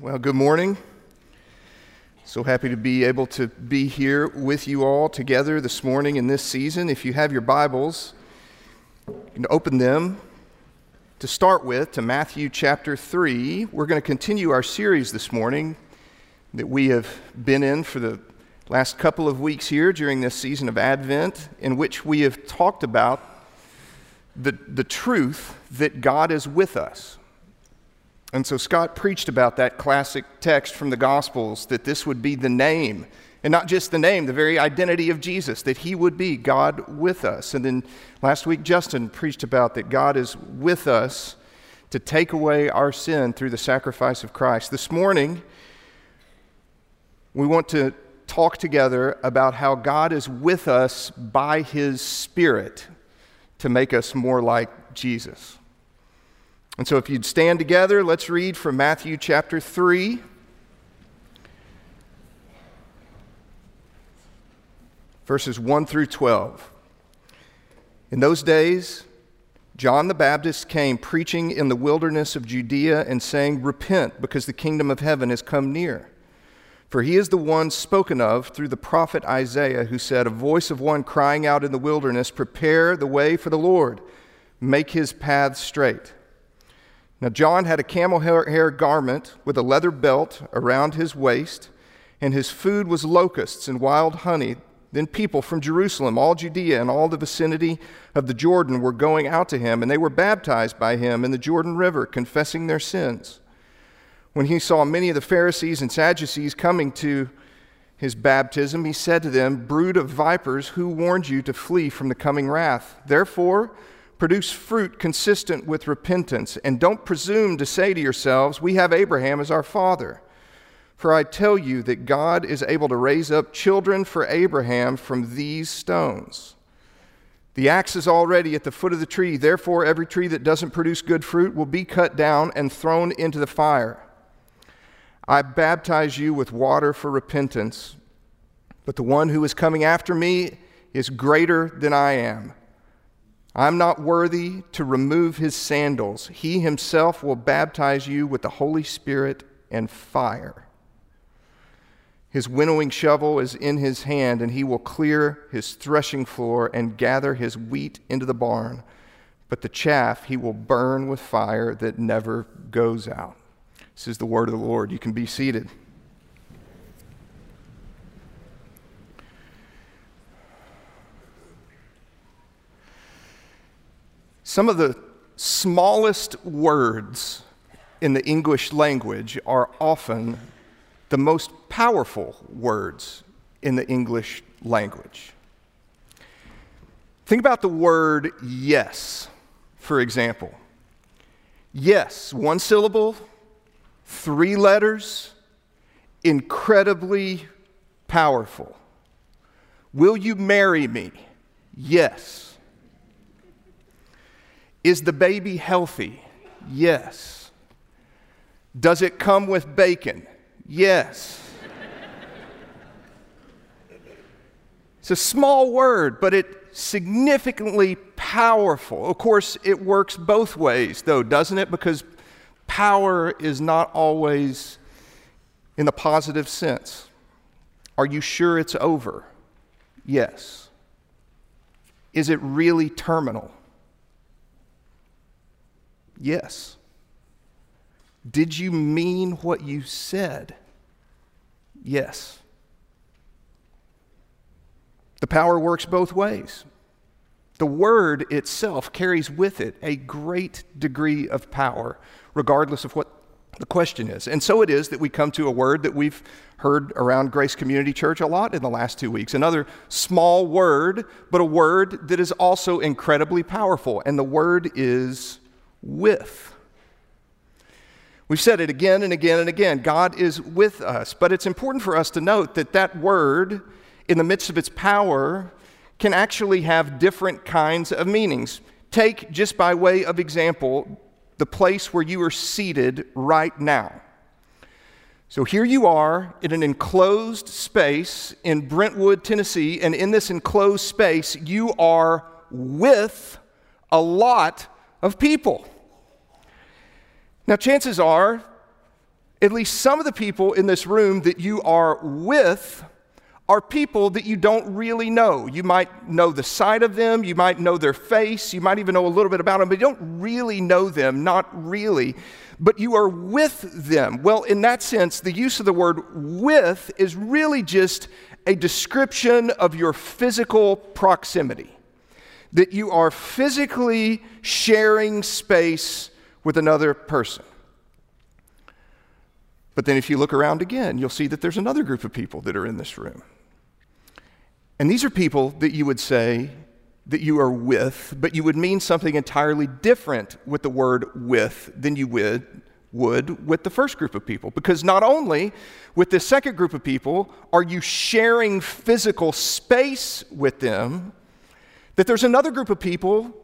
Well, good morning. So happy to be able to be here with you all together this morning in this season. If you have your Bibles, you can open them to start with to Matthew chapter 3. We're going to continue our series this morning that we have been in for the last couple of weeks here during this season of Advent, in which we have talked about the, the truth that God is with us. And so Scott preached about that classic text from the Gospels that this would be the name, and not just the name, the very identity of Jesus, that he would be God with us. And then last week, Justin preached about that God is with us to take away our sin through the sacrifice of Christ. This morning, we want to talk together about how God is with us by his Spirit to make us more like Jesus. And so, if you'd stand together, let's read from Matthew chapter 3. Verses 1 through 12. In those days, John the Baptist came preaching in the wilderness of Judea and saying, Repent, because the kingdom of heaven has come near. For he is the one spoken of through the prophet Isaiah, who said, A voice of one crying out in the wilderness, Prepare the way for the Lord, make his paths straight. Now, John had a camel hair garment with a leather belt around his waist, and his food was locusts and wild honey. Then people from Jerusalem, all Judea, and all the vicinity of the Jordan were going out to him, and they were baptized by him in the Jordan River, confessing their sins. When he saw many of the Pharisees and Sadducees coming to his baptism, he said to them, Brood of vipers, who warned you to flee from the coming wrath? Therefore, Produce fruit consistent with repentance, and don't presume to say to yourselves, We have Abraham as our father. For I tell you that God is able to raise up children for Abraham from these stones. The axe is already at the foot of the tree, therefore, every tree that doesn't produce good fruit will be cut down and thrown into the fire. I baptize you with water for repentance, but the one who is coming after me is greater than I am I'm not worthy to remove his sandals. He himself will baptize you with the Holy Spirit and fire. His winnowing shovel is in his hand, and he will clear his threshing floor and gather his wheat into the barn. But the chaff he will burn with fire that never goes out. This is the word of the Lord. You can be seated. Some of the smallest words in the English language are often the most powerful words in the English language. Think about the word yes, for example. Yes, one syllable, three letters, incredibly powerful. Will you marry me? Yes. Is the baby healthy? Yes. Does it come with bacon? Yes. it's a small word, but it's significantly powerful. Of course, it works both ways, though, doesn't it? Because power is not always in the positive sense. Are you sure it's over? Yes. Is it really terminal? Yes. Did you mean what you said? Yes. The power works both ways. The word itself carries with it a great degree of power, regardless of what the question is. And so it is that we come to a word that we've heard around Grace Community Church a lot in the last two weeks. Another small word, but a word that is also incredibly powerful. And the word is with. We've said it again and again and again God is with us. But it's important for us to note that that word, in the midst of its power, can actually have different kinds of meanings. Take, just by way of example, the place where you are seated right now. So here you are in an enclosed space in Brentwood, Tennessee, and in this enclosed space, you are with a lot of people. Now, chances are, at least some of the people in this room that you are with are people that you don't really know. You might know the side of them, you might know their face, you might even know a little bit about them, but you don't really know them, not really. But you are with them. Well, in that sense, the use of the word with is really just a description of your physical proximity. That you are physically sharing space with another person. But then, if you look around again, you'll see that there's another group of people that are in this room. And these are people that you would say that you are with, but you would mean something entirely different with the word with than you would, would with the first group of people. Because not only with the second group of people are you sharing physical space with them, that there's another group of people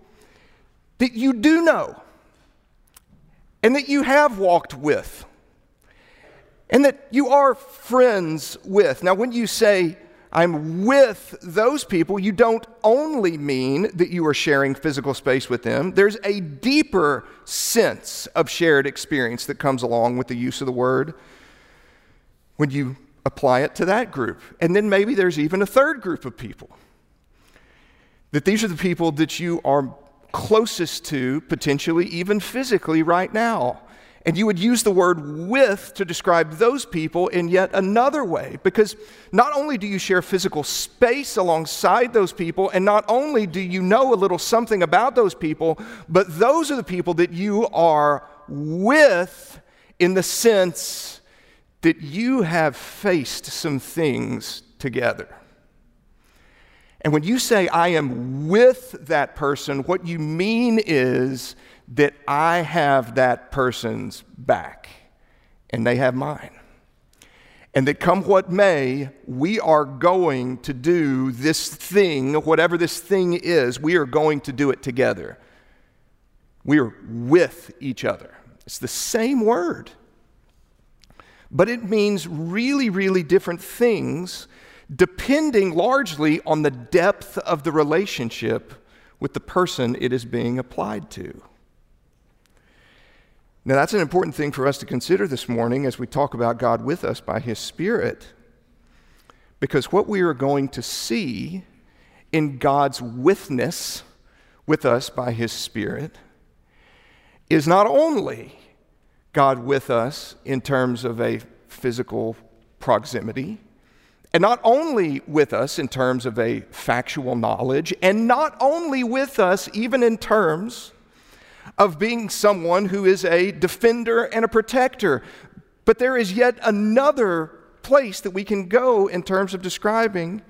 that you do know and that you have walked with and that you are friends with. Now, when you say, I'm with those people, you don't only mean that you are sharing physical space with them. There's a deeper sense of shared experience that comes along with the use of the word when you apply it to that group. And then maybe there's even a third group of people. That these are the people that you are closest to, potentially even physically, right now. And you would use the word with to describe those people in yet another way. Because not only do you share physical space alongside those people, and not only do you know a little something about those people, but those are the people that you are with in the sense that you have faced some things together. And when you say, I am with that person, what you mean is that I have that person's back and they have mine. And that come what may, we are going to do this thing, whatever this thing is, we are going to do it together. We are with each other. It's the same word, but it means really, really different things depending largely on the depth of the relationship with the person it is being applied to. Now, that's an important thing for us to consider this morning as we talk about God with us by His Spirit. Because what we are going to see in God's witness with us by His Spirit is not only God with us in terms of a physical proximity, and not only with us in terms of a factual knowledge, and not only with us even in terms of being someone who is a defender and a protector. But there is yet another place that we can go in terms of describing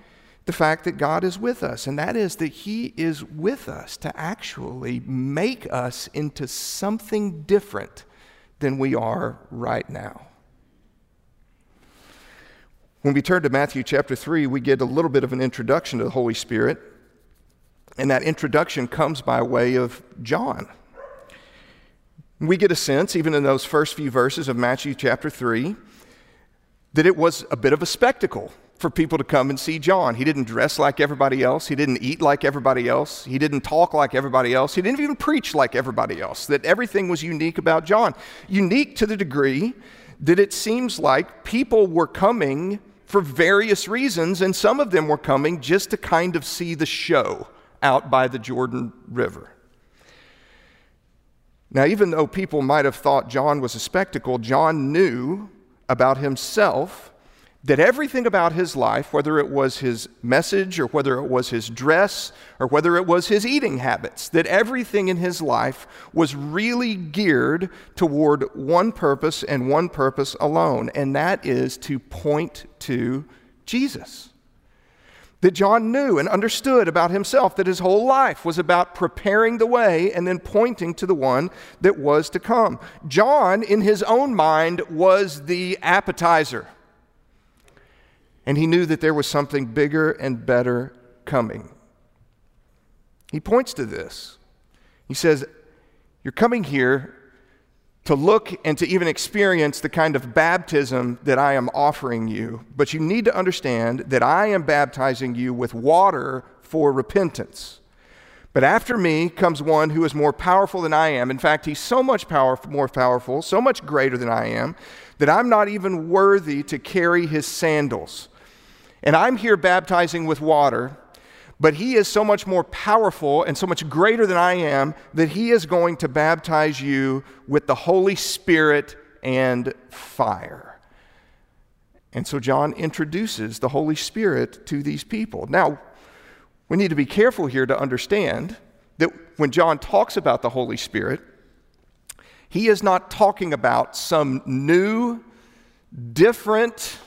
the fact that God is with us, and that is that He is with us to actually make us into something different than we are right now. When we turn to Matthew chapter 3, we get a little bit of an introduction to the Holy Spirit, and that introduction comes by way of John. We get a sense, even in those first few verses of Matthew chapter 3, that it was a bit of a spectacle for people to come and see John. He didn't dress like everybody else. He didn't eat like everybody else. He didn't talk like everybody else. He didn't even preach like everybody else. That everything was unique about John. Unique to the degree that it seems like people were coming for various reasons, and some of them were coming just to kind of see the show out by the Jordan River. Now, even though people might have thought John was a spectacle, John knew about himself that everything about his life, whether it was his message or whether it was his dress or whether it was his eating habits, that everything in his life was really geared toward one purpose and one purpose alone, and that is to point to Jesus that John knew and understood about himself that his whole life was about preparing the way and then pointing to the one that was to come. John, in his own mind, was the appetizer. And he knew that there was something bigger and better coming. He points to this. He says, You're coming here to look and to even experience the kind of baptism that I am offering you. But you need to understand that I am baptizing you with water for repentance. But after me comes one who is more powerful than I am. In fact, he's so much power, more powerful, so much greater than I am, that I'm not even worthy to carry his sandals. And I'm here baptizing with water, but he is so much more powerful and so much greater than I am that he is going to baptize you with the Holy Spirit and fire. And so John introduces the Holy Spirit to these people. Now, we need to be careful here to understand that when John talks about the Holy Spirit, he is not talking about some new, different,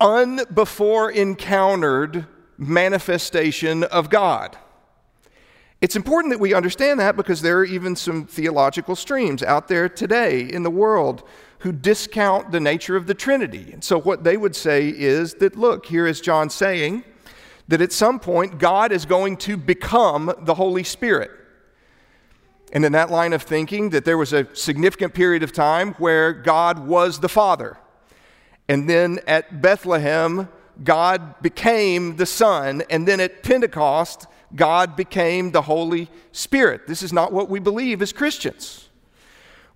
unbefore encountered manifestation of God. It's important that we understand that because there are even some theological streams out there today in the world who discount the nature of the Trinity. And so, what they would say is that, look, here is John saying that at some point God is going to become the Holy Spirit. And in that line of thinking, that there was a significant period of time where God was the Father. And then at Bethlehem, God became the Son. And then at Pentecost, God became the Holy Spirit. This is not what we believe as Christians.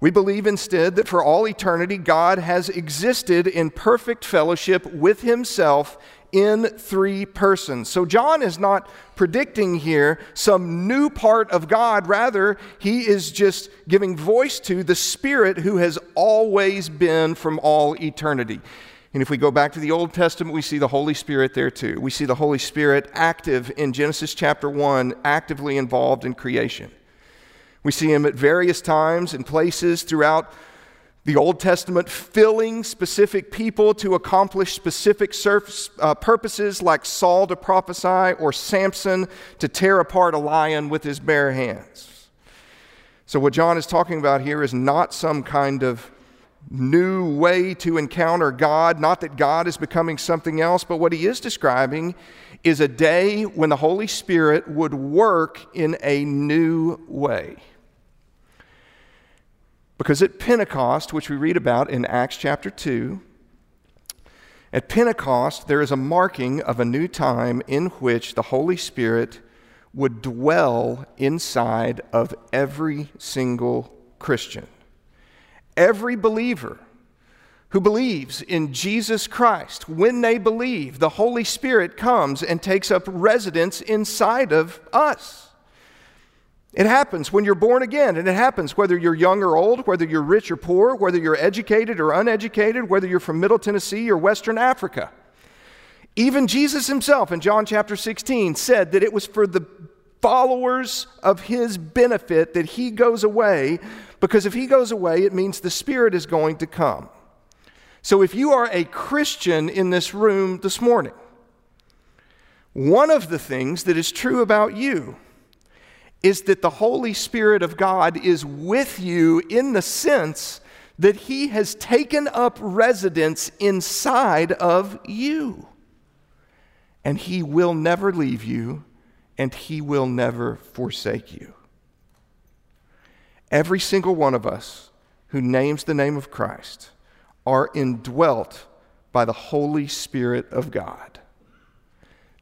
We believe instead that for all eternity, God has existed in perfect fellowship with Himself in three persons. So John is not predicting here some new part of God. Rather, he is just giving voice to the Spirit who has always been from all eternity. And if we go back to the Old Testament, we see the Holy Spirit there too. We see the Holy Spirit active in Genesis chapter 1, actively involved in creation. We see him at various times and places throughout the Old Testament filling specific people to accomplish specific uh, purposes, like Saul to prophesy or Samson to tear apart a lion with his bare hands. So, what John is talking about here is not some kind of new way to encounter God, not that God is becoming something else, but what he is describing is a day when the Holy Spirit would work in a new way. Because at Pentecost, which we read about in Acts chapter 2, at Pentecost, there is a marking of a new time in which the Holy Spirit would dwell inside of every single Christian. Every believer who believes in Jesus Christ, when they believe, the Holy Spirit comes and takes up residence inside of us. It happens when you're born again, and it happens whether you're young or old, whether you're rich or poor, whether you're educated or uneducated, whether you're from Middle Tennessee or Western Africa. Even Jesus himself in John chapter 16 said that it was for the followers of his benefit that he goes away, because if he goes away, it means the Spirit is going to come. So if you are a Christian in this room this morning, one of the things that is true about you is that the Holy Spirit of God is with you in the sense that He has taken up residence inside of you. And He will never leave you, and He will never forsake you. Every single one of us who names the name of Christ are indwelt by the Holy Spirit of God.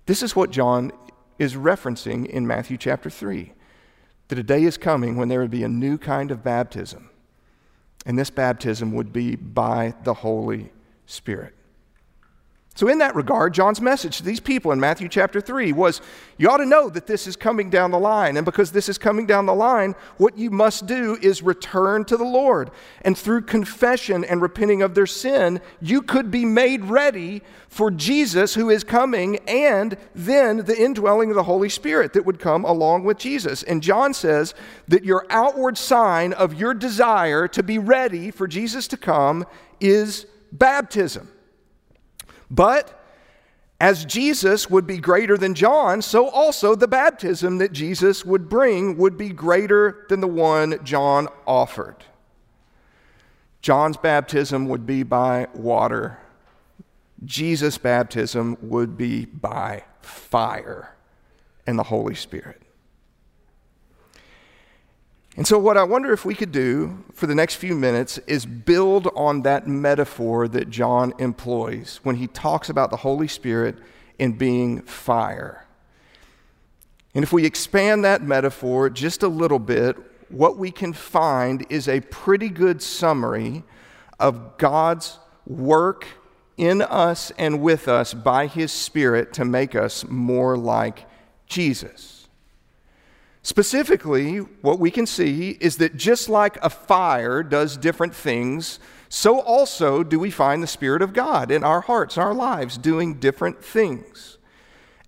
This is what John is referencing in Matthew chapter 3 that a day is coming when there would be a new kind of baptism. And this baptism would be by the Holy Spirit. So, in that regard, John's message to these people in Matthew chapter 3 was you ought to know that this is coming down the line. And because this is coming down the line, what you must do is return to the Lord. And through confession and repenting of their sin, you could be made ready for Jesus who is coming and then the indwelling of the Holy Spirit that would come along with Jesus. And John says that your outward sign of your desire to be ready for Jesus to come is baptism. But as Jesus would be greater than John, so also the baptism that Jesus would bring would be greater than the one John offered. John's baptism would be by water. Jesus' baptism would be by fire and the Holy Spirit. And so, what I wonder if we could do for the next few minutes is build on that metaphor that John employs when he talks about the Holy Spirit and being fire. And if we expand that metaphor just a little bit, what we can find is a pretty good summary of God's work in us and with us by His Spirit to make us more like Jesus. Specifically, what we can see is that just like a fire does different things, so also do we find the Spirit of God in our hearts, our lives, doing different things.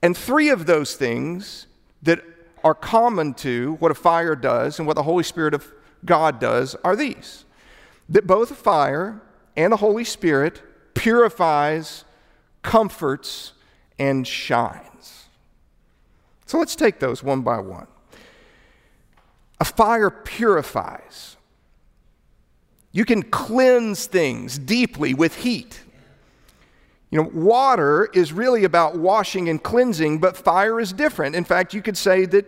And three of those things that are common to what a fire does and what the Holy Spirit of God does are these that both fire and the Holy Spirit purifies, comforts, and shines. So let's take those one by one. A fire purifies. You can cleanse things deeply with heat. You know, water is really about washing and cleansing, but fire is different. In fact, you could say that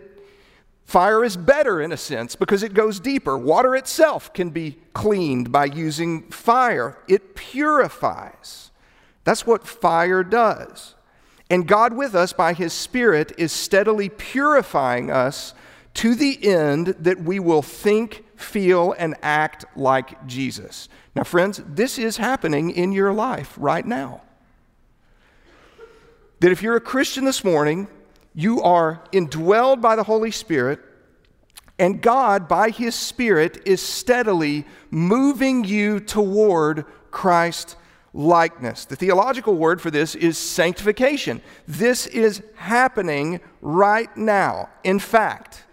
fire is better in a sense because it goes deeper. Water itself can be cleaned by using fire, it purifies. That's what fire does. And God with us by His Spirit is steadily purifying us to the end that we will think, feel, and act like Jesus. Now, friends, this is happening in your life right now. That if you're a Christian this morning, you are indwelled by the Holy Spirit, and God, by His Spirit, is steadily moving you toward Christ likeness. The theological word for this is sanctification. This is happening right now. In fact,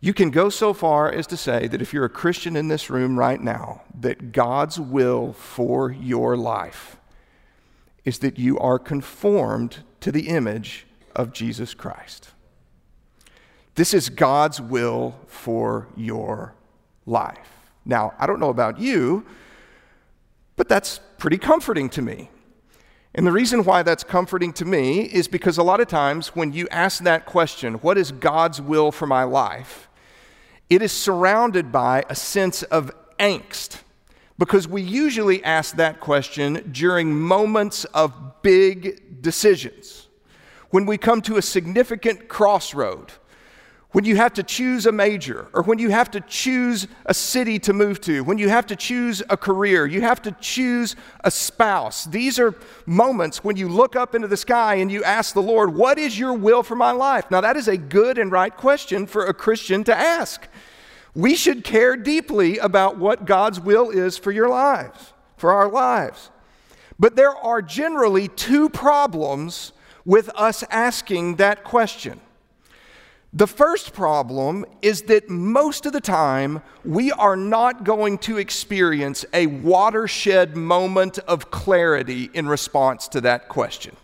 you can go so far as to say that if you're a Christian in this room right now, that God's will for your life is that you are conformed to the image of Jesus Christ. This is God's will for your life. Now, I don't know about you, but that's pretty comforting to me. And the reason why that's comforting to me is because a lot of times when you ask that question, what is God's will for my life? It is surrounded by a sense of angst because we usually ask that question during moments of big decisions. When we come to a significant crossroad, when you have to choose a major, or when you have to choose a city to move to, when you have to choose a career, you have to choose a spouse. These are moments when you look up into the sky and you ask the Lord, What is your will for my life? Now, that is a good and right question for a Christian to ask. We should care deeply about what God's will is for your lives, for our lives. But there are generally two problems with us asking that question. The first problem is that most of the time we are not going to experience a watershed moment of clarity in response to that question.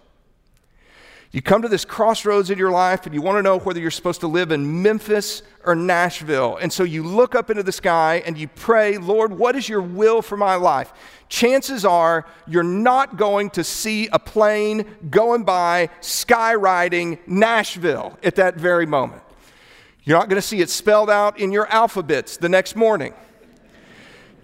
You come to this crossroads in your life and you want to know whether you're supposed to live in Memphis or Nashville. And so you look up into the sky and you pray, Lord, what is your will for my life? Chances are you're not going to see a plane going by skywriting Nashville at that very moment. You're not going to see it spelled out in your Alpha-Bits the next morning.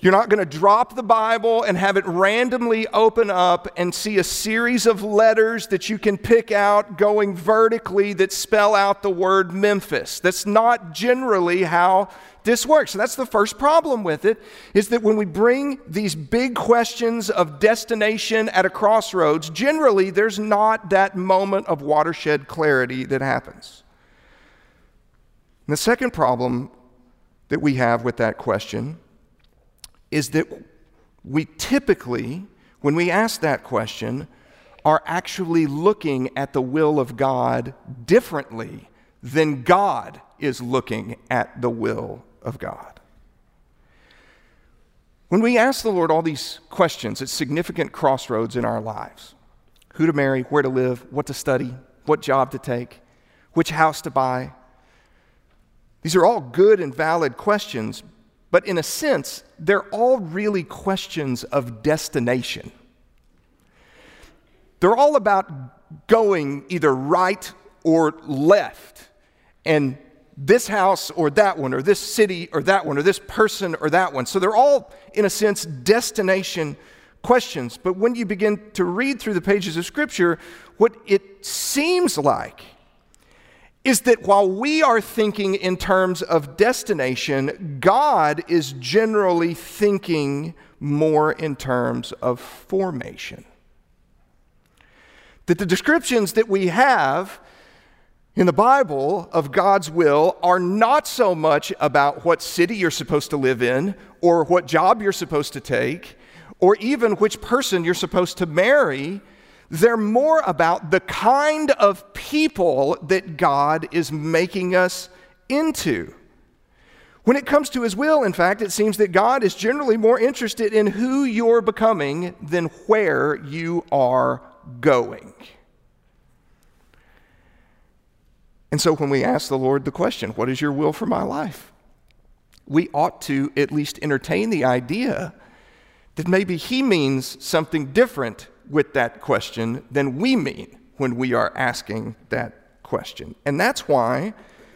You're not going to drop the Bible and have it randomly open up and see a series of letters that you can pick out going vertically that spell out the word Memphis. That's not generally how this works. And that's the first problem with it is that when we bring these big questions of destination at a crossroads, generally there's not that moment of watershed clarity that happens. And the second problem that we have with that question is that we typically, when we ask that question, are actually looking at the will of God differently than God is looking at the will of God. When we ask the Lord all these questions at significant crossroads in our lives who to marry, where to live, what to study, what job to take, which house to buy these are all good and valid questions, but in a sense, they're all really questions of destination. They're all about going either right or left. And this house or that one, or this city or that one, or this person or that one. So they're all, in a sense, destination questions. But when you begin to read through the pages of Scripture, what it seems like is that while we are thinking in terms of destination, God is generally thinking more in terms of formation. That the descriptions that we have in the Bible of God's will are not so much about what city you're supposed to live in, or what job you're supposed to take, or even which person you're supposed to marry they're more about the kind of people that God is making us into. When it comes to his will, in fact, it seems that God is generally more interested in who you're becoming than where you are going. And so when we ask the Lord the question, What is your will for my life? we ought to at least entertain the idea that maybe he means something different with that question than we mean when we are asking that question. And that's why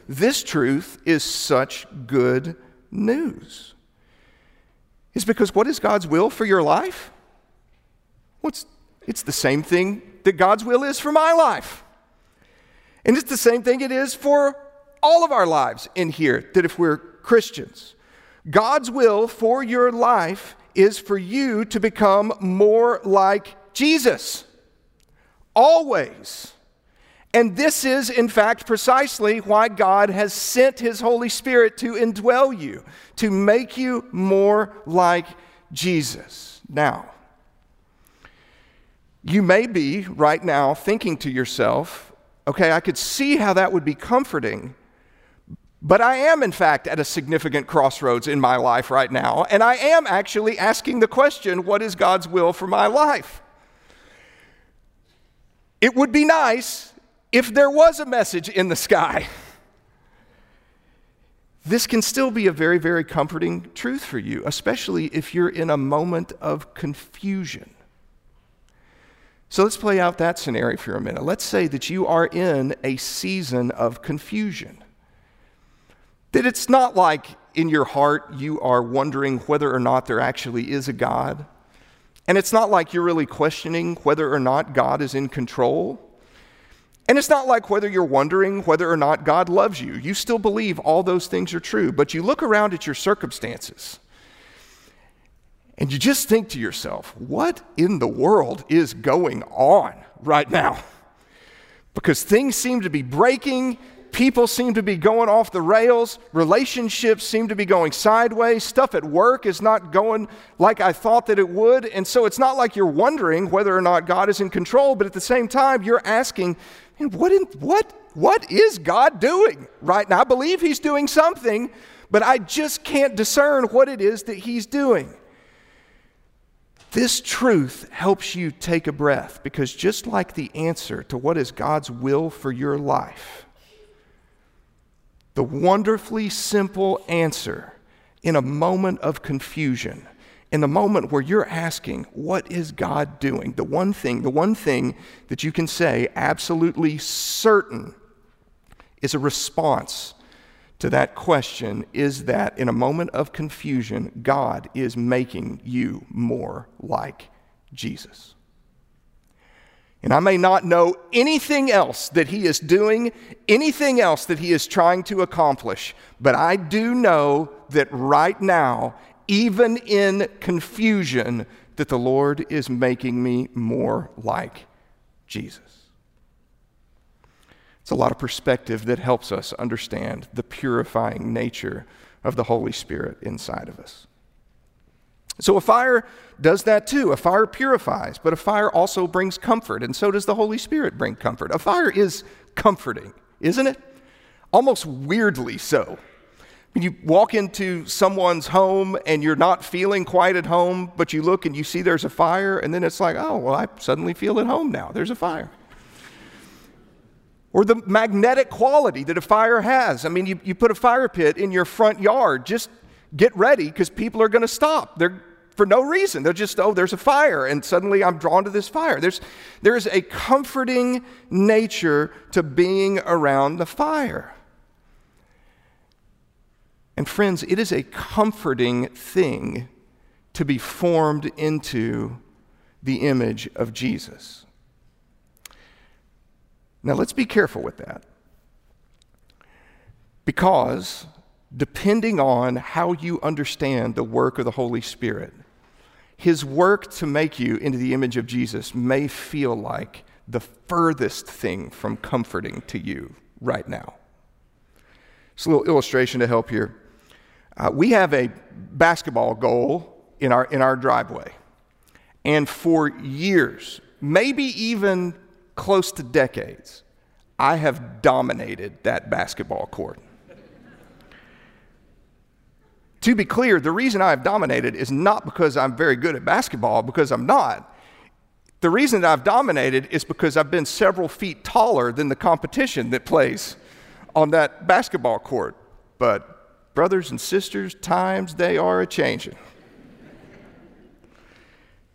this truth is such good news. Is because what is God's will for your life? What's it's the same thing that God's will is for my life. And it's the same thing it is for all of our lives in here, that if we're Christians, God's will for your life is for you to become more like Jesus. Always. And this is, in fact, precisely why God has sent His Holy Spirit to indwell you, to make you more like Jesus. Now, you may be right now thinking to yourself, okay, I could see how that would be comforting, but I am, in fact, at a significant crossroads in my life right now, and I am actually asking the question, what is God's will for my life? It would be nice if there was a message in the sky. This can still be a very, very comforting truth for you, especially if you're in a moment of confusion. So let's play out that scenario for a minute. Let's say that you are in a season of confusion. That it's not like in your heart you are wondering whether or not there actually is a God. And it's not like you're really questioning whether or not God is in control. And it's not like whether you're wondering whether or not God loves you. You still believe all those things are true, but you look around at your circumstances and you just think to yourself, what in the world is going on right now? Because things seem to be breaking, people seem to be going off the rails, relationships seem to be going sideways, stuff at work is not going like I thought that it would. And so it's not like you're wondering whether or not God is in control, but at the same time, you're asking, what, in, what, what is God doing right now? I believe He's doing something, but I just can't discern what it is that He's doing. This truth helps you take a breath because just like the answer to what is God's will for your life, the wonderfully simple answer in a moment of confusion, in the moment where you're asking, What is God doing? The one thing, the one thing that you can say absolutely certain is a response to that question is that in a moment of confusion, God is making you more like Jesus. And I may not know anything else that he is doing, anything else that he is trying to accomplish, but I do know that right now, even in confusion, that the Lord is making me more like Jesus. It's a lot of perspective that helps us understand the purifying nature of the Holy Spirit inside of us. So a fire does that too. A fire purifies, but a fire also brings comfort, and so does the Holy Spirit bring comfort. A fire is comforting, isn't it? Almost weirdly so. When you walk into someone's home and you're not feeling quite at home, but you look and you see there's a fire, and then it's like, oh, well, I suddenly feel at home now. There's a fire. Or the magnetic quality that a fire has. I mean, you, you put a fire pit in your front yard, just get ready because people are going to stop. They're for no reason. They're just, oh, there's a fire, and suddenly I'm drawn to this fire. There's, there's a comforting nature to being around the fire. And friends, it is a comforting thing to be formed into the image of Jesus. Now, let's be careful with that. Because depending on how you understand the work of the Holy Spirit, his work to make you into the image of Jesus may feel like the furthest thing from comforting to you right now. Just a little illustration to help here. Uh, we have a basketball goal in our, in our driveway. And for years, maybe even close to decades, I have dominated that basketball court. To be clear, the reason I've dominated is not because I'm very good at basketball, because I'm not. The reason that I've dominated is because I've been several feet taller than the competition that plays on that basketball court. But, brothers and sisters, times they are a changing.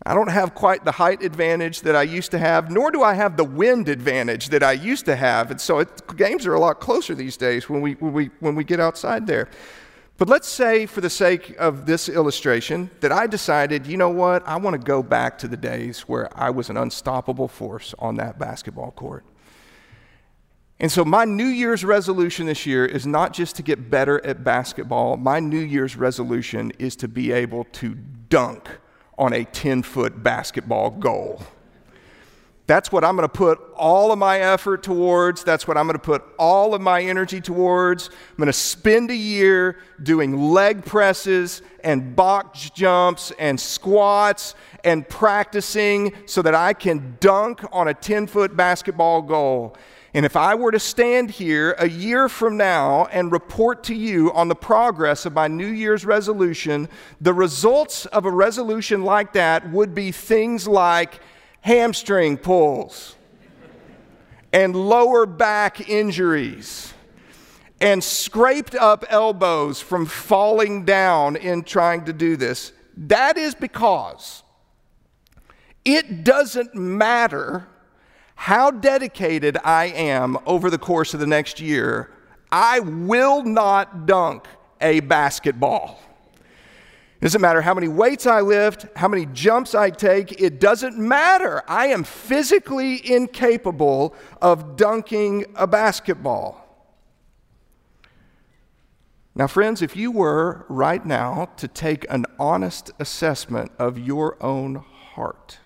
I don't have quite the height advantage that I used to have, nor do I have the wind advantage that I used to have. And so it, games are a lot closer these days when we, when, we, when we get outside there. But let's say, for the sake of this illustration, that I decided, you know what, I want to go back to the days where I was an unstoppable force on that basketball court. And so, my New Year's resolution this year is not just to get better at basketball. My New Year's resolution is to be able to dunk on a 10 foot basketball goal. That's what I'm going to put all of my effort towards. That's what I'm going to put all of my energy towards. I'm going to spend a year doing leg presses and box jumps and squats and practicing so that I can dunk on a 10 foot basketball goal. And if I were to stand here a year from now and report to you on the progress of my New Year's resolution, the results of a resolution like that would be things like hamstring pulls and lower back injuries and scraped up elbows from falling down in trying to do this. That is because it doesn't matter how dedicated I am over the course of the next year, I will not dunk a basketball. Doesn't matter how many weights I lift, how many jumps I take, it doesn't matter. I am physically incapable of dunking a basketball. Now, friends, if you were right now to take an honest assessment of your own heart,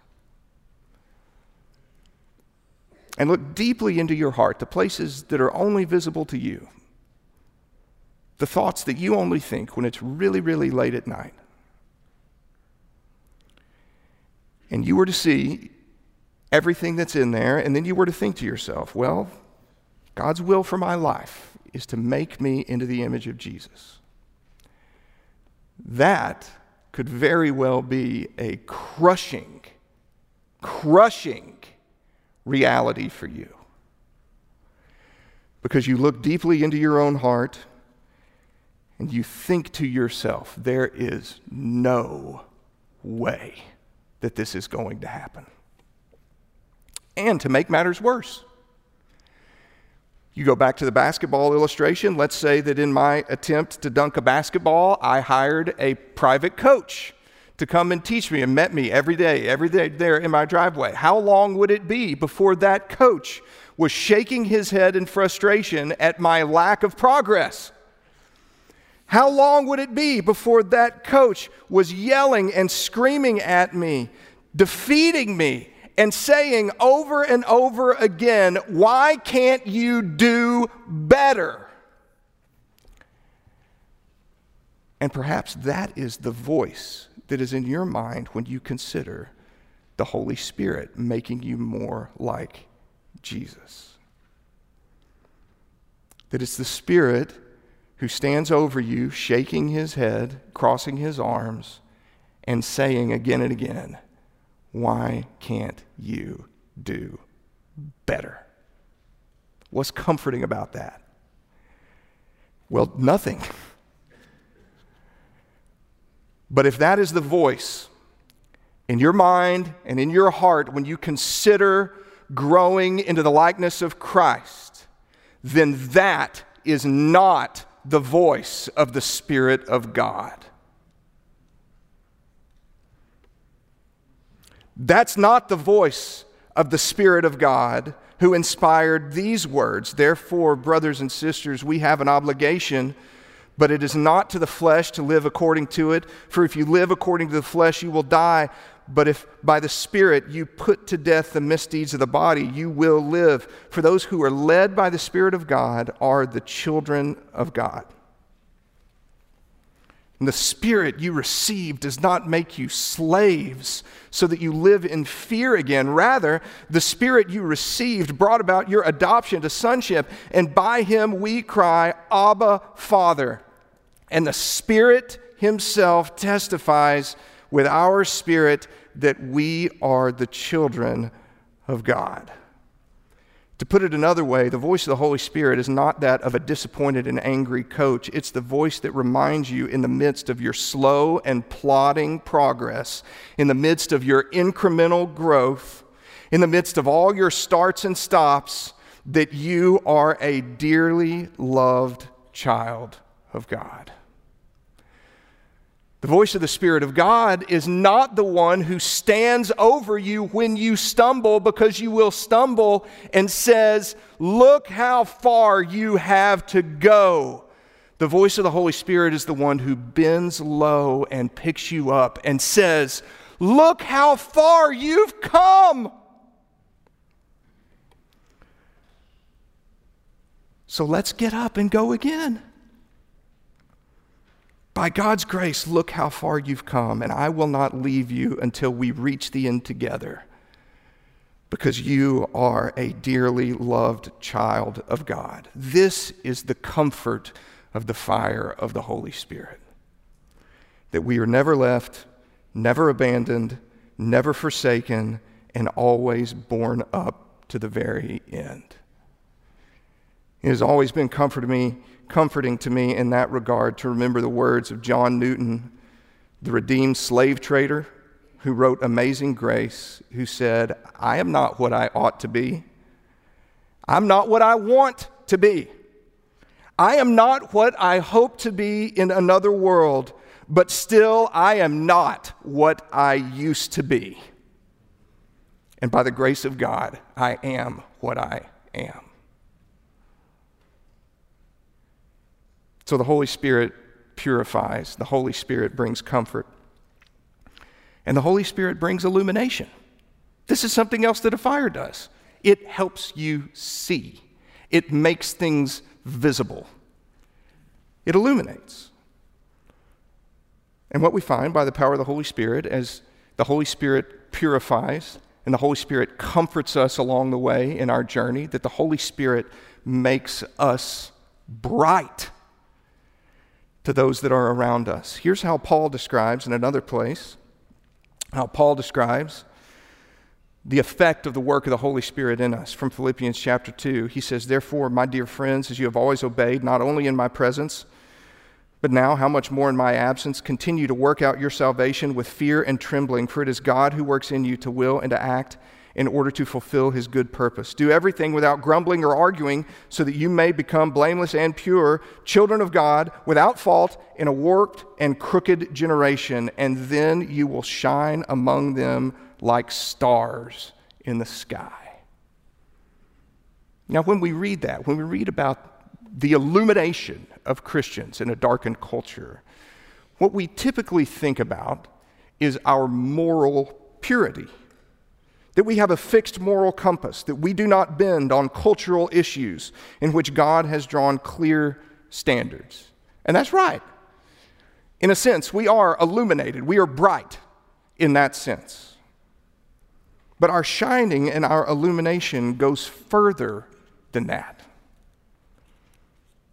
and look deeply into your heart, the places that are only visible to you, the thoughts that you only think when it's really, really late at night. And you were to see everything that's in there, and then you were to think to yourself, well, God's will for my life is to make me into the image of Jesus. That could very well be a crushing, crushing reality for you. Because you look deeply into your own heart and you think to yourself, there is no way that this is going to happen. And to make matters worse, you go back to the basketball illustration. Let's say that in my attempt to dunk a basketball, I hired a private coach to come and teach me and met me every day, every day there in my driveway. How long would it be before that coach was shaking his head in frustration at my lack of progress? How long would it be before that coach was yelling and screaming at me, defeating me, and saying over and over again, Why can't you do better? And perhaps that is the voice that is in your mind when you consider the Holy Spirit making you more like Jesus. That it's the Spirit who stands over you, shaking his head, crossing his arms, and saying again and again, Why can't you do better? What's comforting about that? Well, nothing. But if that is the voice in your mind and in your heart when you consider growing into the likeness of Christ, then that is not the voice of the Spirit of God. That's not the voice of the Spirit of God who inspired these words. Therefore, brothers and sisters, we have an obligation, but it is not to the flesh to live according to it. For if you live according to the flesh, you will die. But if by the Spirit you put to death the misdeeds of the body, you will live. For those who are led by the Spirit of God are the children of God. And the Spirit you receive does not make you slaves so that you live in fear again. Rather, the Spirit you received brought about your adoption to sonship, and by Him we cry, Abba, Father. And the Spirit Himself testifies with our spirit that we are the children of God. To put it another way, the voice of the Holy Spirit is not that of a disappointed and angry coach. It's the voice that reminds you in the midst of your slow and plodding progress, in the midst of your incremental growth, in the midst of all your starts and stops, that you are a dearly loved child of God. The voice of the Spirit of God is not the one who stands over you when you stumble because you will stumble and says, Look how far you have to go. The voice of the Holy Spirit is the one who bends low and picks you up and says, Look how far you've come. So let's get up and go again. By God's grace, look how far you've come, and I will not leave you until we reach the end together because you are a dearly loved child of God. This is the comfort of the fire of the Holy Spirit that we are never left, never abandoned, never forsaken, and always borne up to the very end. It has always been comfort to me comforting to me in that regard to remember the words of John Newton, the redeemed slave trader who wrote Amazing Grace, who said, I am not what I ought to be. I'm not what I want to be. I am not what I hope to be in another world, but still I am not what I used to be. And by the grace of God, I am what I am. So the Holy Spirit purifies, the Holy Spirit brings comfort, and the Holy Spirit brings illumination. This is something else that a fire does. It helps you see, it makes things visible, it illuminates. And what we find by the power of the Holy Spirit, as the Holy Spirit purifies and the Holy Spirit comforts us along the way in our journey, that the Holy Spirit makes us bright to those that are around us. Here's how Paul describes in another place how Paul describes the effect of the work of the Holy Spirit in us from Philippians chapter 2. He says, Therefore, my dear friends, as you have always obeyed, not only in my presence, but now, how much more in my absence, continue to work out your salvation with fear and trembling, for it is God who works in you to will and to act in order to fulfill his good purpose. Do everything without grumbling or arguing, so that you may become blameless and pure, children of God, without fault, in a warped and crooked generation, and then you will shine among them like stars in the sky. Now, when we read that, when we read about the illumination of Christians in a darkened culture, what we typically think about is our moral purity that we have a fixed moral compass, that we do not bend on cultural issues in which God has drawn clear standards. And that's right. In a sense, we are illuminated, we are bright in that sense. But our shining and our illumination goes further than that.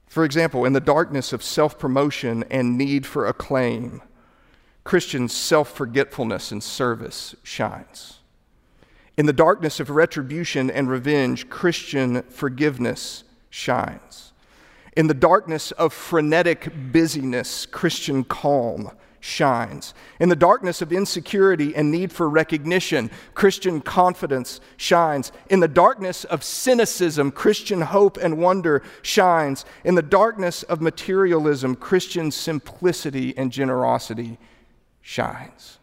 For example, in the darkness of self promotion and need for acclaim, Christians' self forgetfulness and service shines. In the darkness of retribution and revenge, Christian forgiveness shines. In the darkness of frenetic busyness, Christian calm shines. In the darkness of insecurity and need for recognition, Christian confidence shines. In the darkness of cynicism, Christian hope and wonder shines. In the darkness of materialism, Christian simplicity and generosity shines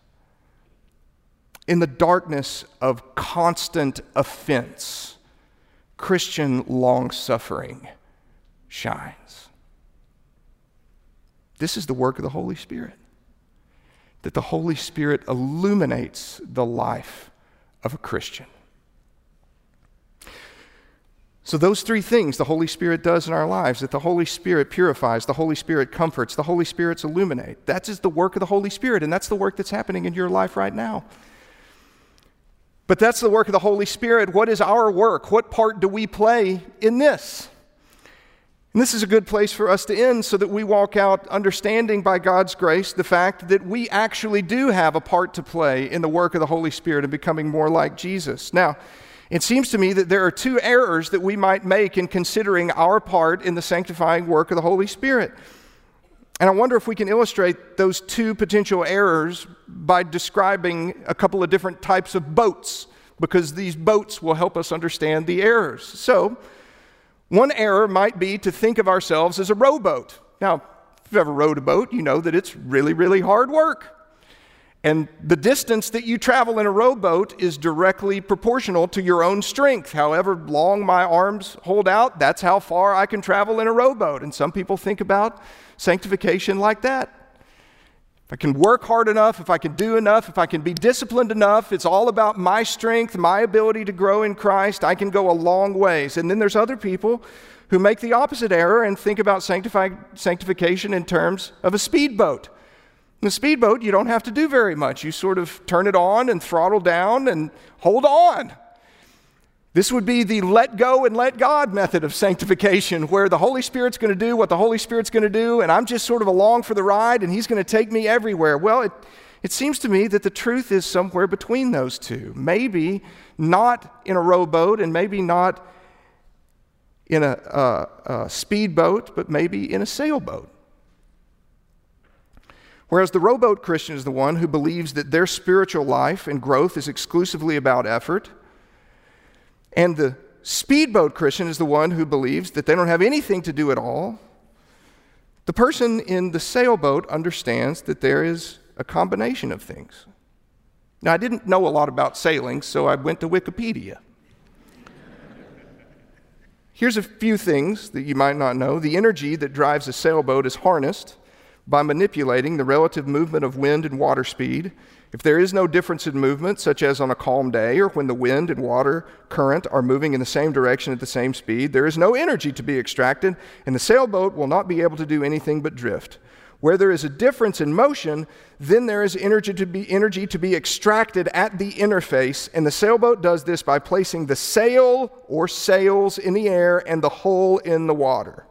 In the darkness of constant offense, Christian long suffering shines. This is the work of the Holy Spirit. That the Holy Spirit illuminates the life of a Christian. So, those three things the Holy Spirit does in our lives that the Holy Spirit purifies, the Holy Spirit comforts, the Holy Spirit's illuminate. That is the work of the Holy Spirit, and that's the work that's happening in your life right now. But that's the work of the Holy Spirit. What is our work? What part do we play in this? And this is a good place for us to end so that we walk out understanding by God's grace the fact that we actually do have a part to play in the work of the Holy Spirit and becoming more like Jesus. Now, it seems to me that there are two errors that we might make in considering our part in the sanctifying work of the Holy Spirit. And I wonder if we can illustrate those two potential errors by describing a couple of different types of boats, because these boats will help us understand the errors. So, one error might be to think of ourselves as a rowboat. Now, if you've ever rowed a boat, you know that it's really, really hard work. And the distance that you travel in a rowboat is directly proportional to your own strength. However long my arms hold out, that's how far I can travel in a rowboat. And some people think about sanctification like that. If I can work hard enough, if I can do enough, if I can be disciplined enough, it's all about my strength, my ability to grow in Christ. I can go a long ways. And then there's other people who make the opposite error and think about sanctification in terms of a speedboat. In a speedboat, you don't have to do very much. You sort of turn it on and throttle down and hold on. This would be the let go and let God method of sanctification, where the Holy Spirit's going to do what the Holy Spirit's going to do, and I'm just sort of along for the ride, and He's going to take me everywhere. Well, it, it seems to me that the truth is somewhere between those two. Maybe not in a rowboat, and maybe not in a, a, a speedboat, but maybe in a sailboat. Whereas the rowboat Christian is the one who believes that their spiritual life and growth is exclusively about effort and the speedboat Christian is the one who believes that they don't have anything to do at all. The person in the sailboat understands that there is a combination of things. Now, I didn't know a lot about sailing, so I went to Wikipedia. Here's a few things that you might not know. The energy that drives a sailboat is harnessed by manipulating the relative movement of wind and water speed if there is no difference in movement, such as on a calm day or when the wind and water current are moving in the same direction at the same speed, there is no energy to be extracted, and the sailboat will not be able to do anything but drift. Where there is a difference in motion, then there is energy to be, energy to be extracted at the interface, and the sailboat does this by placing the sail or sails in the air and the hull in the water.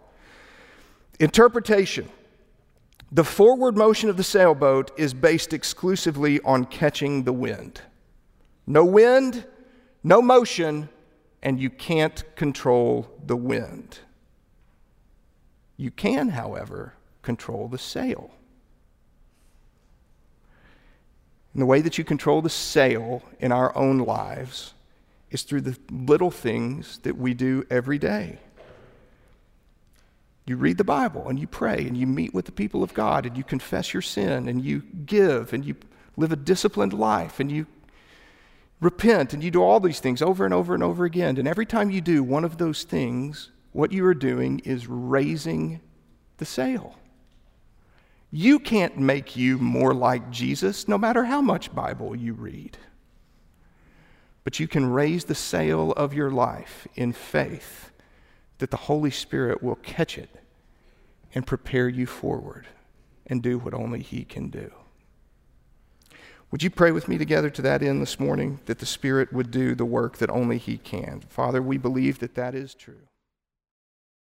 Interpretation the forward motion of the sailboat is based exclusively on catching the wind. No wind, no motion, and you can't control the wind. You can, however, control the sail. And the way that you control the sail in our own lives is through the little things that we do every day. You read the Bible and you pray and you meet with the people of God and you confess your sin and you give and you live a disciplined life and you repent and you do all these things over and over and over again. And every time you do one of those things, what you are doing is raising the sail. You can't make you more like Jesus no matter how much Bible you read. But you can raise the sail of your life in faith that the Holy Spirit will catch it and prepare you forward and do what only He can do. Would you pray with me together to that end this morning that the Spirit would do the work that only He can? Father, we believe that that is true.